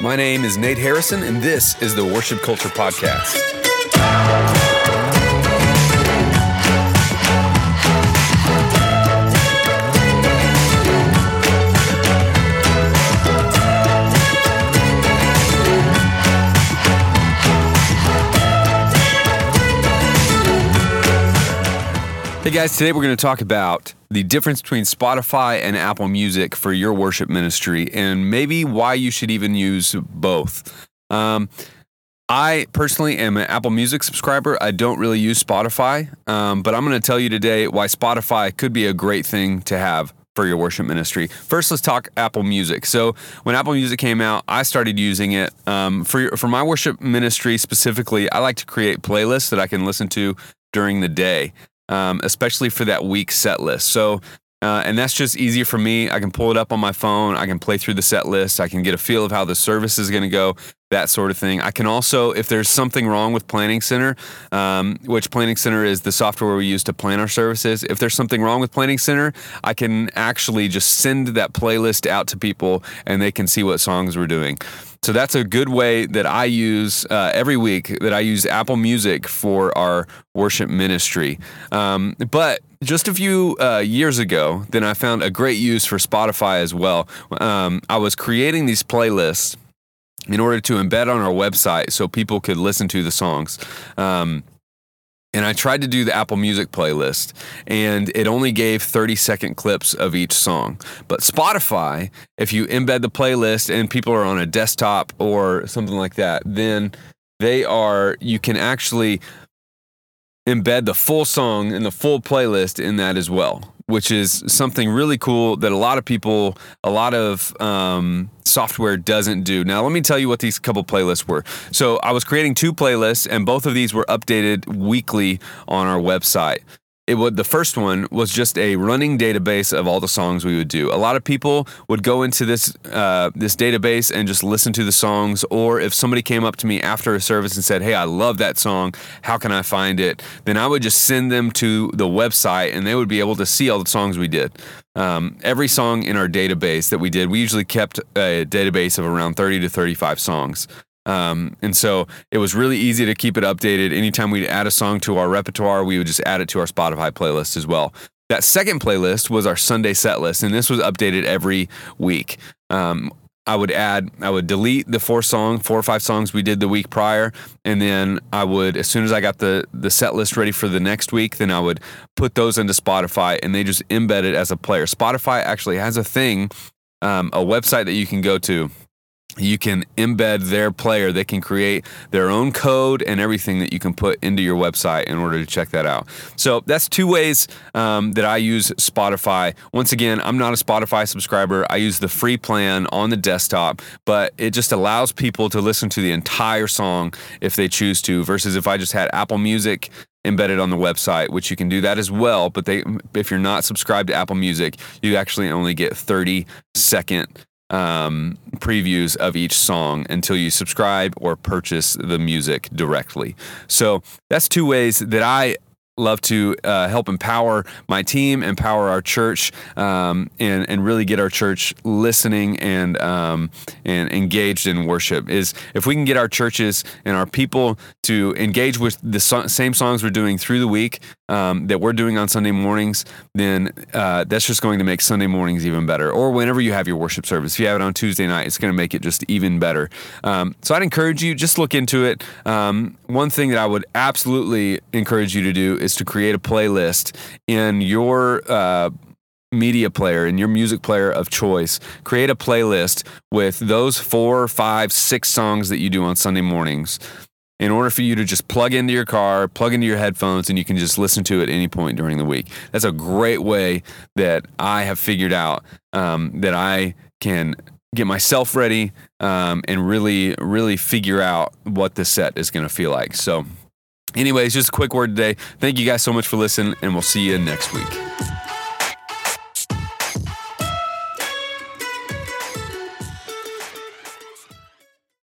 My name is Nate Harrison, and this is the Worship Culture Podcast. Hey guys, today we're going to talk about the difference between Spotify and Apple Music for your worship ministry and maybe why you should even use both. Um, I personally am an Apple Music subscriber. I don't really use Spotify, um, but I'm going to tell you today why Spotify could be a great thing to have for your worship ministry. First, let's talk Apple Music. So, when Apple Music came out, I started using it um, for for my worship ministry specifically. I like to create playlists that I can listen to during the day um, especially for that week set list. So, uh, and that's just easier for me. I can pull it up on my phone. I can play through the set list. I can get a feel of how the service is going to go, that sort of thing. I can also, if there's something wrong with Planning Center, um, which Planning Center is the software we use to plan our services, if there's something wrong with Planning Center, I can actually just send that playlist out to people and they can see what songs we're doing. So that's a good way that I use uh, every week that I use Apple Music for our worship ministry. Um, but just a few uh, years ago, then I found a great use for Spotify as well. Um, I was creating these playlists in order to embed on our website so people could listen to the songs. Um, and I tried to do the Apple Music playlist, and it only gave 30 second clips of each song. But Spotify, if you embed the playlist and people are on a desktop or something like that, then they are, you can actually embed the full song and the full playlist in that as well which is something really cool that a lot of people, a lot of um, software doesn't do. Now, let me tell you what these couple playlists were. So, I was creating two playlists, and both of these were updated weekly on our website it would the first one was just a running database of all the songs we would do. A lot of people would go into this uh, this database and just listen to the songs, or if somebody came up to me after a service and said, "Hey, I love that song. How can I find it?" Then I would just send them to the website, and they would be able to see all the songs we did. Um, every song in our database that we did, we usually kept a database of around 30 to 35 songs. Um, and so it was really easy to keep it updated. Anytime we'd add a song to our repertoire, we would just add it to our Spotify playlist as well. That second playlist was our Sunday set list, and this was updated every week. Um, I would add, I would delete the four song, four or five songs we did the week prior, and then I would, as soon as I got the the set list ready for the next week, then I would put those into Spotify, and they just embed it as a player. Spotify actually has a thing, um, a website that you can go to you can embed their player. They can create their own code and everything that you can put into your website in order to check that out. So that's two ways um, that I use Spotify. Once again, I'm not a Spotify subscriber. I use the free plan on the desktop, but it just allows people to listen to the entire song if they choose to, versus if I just had Apple Music embedded on the website, which you can do that as well. But they, if you're not subscribed to Apple Music, you actually only get 30 second um, previews of each song until you subscribe or purchase the music directly. So that's two ways that I love to uh, help empower my team, empower our church, um, and and really get our church listening and um, and engaged in worship. Is if we can get our churches and our people to engage with the so- same songs we're doing through the week um, that we're doing on Sunday mornings, then uh, that's just going to make Sunday mornings even better. Or whenever you have your worship service, if you have it on Tuesday night, it's going to make it just even better. Um, so I'd encourage you just look into it. Um, one thing that I would absolutely encourage you to do is to create a playlist in your uh, media player in your music player of choice. Create a playlist with those four five six songs that you do on sunday mornings in order for you to just plug into your car plug into your headphones and you can just listen to it at any point during the week. That's a great way that i have figured out um, that i can get myself ready um, and really really figure out what the set is going to feel like. So Anyways, just a quick word today. Thank you guys so much for listening, and we'll see you next week.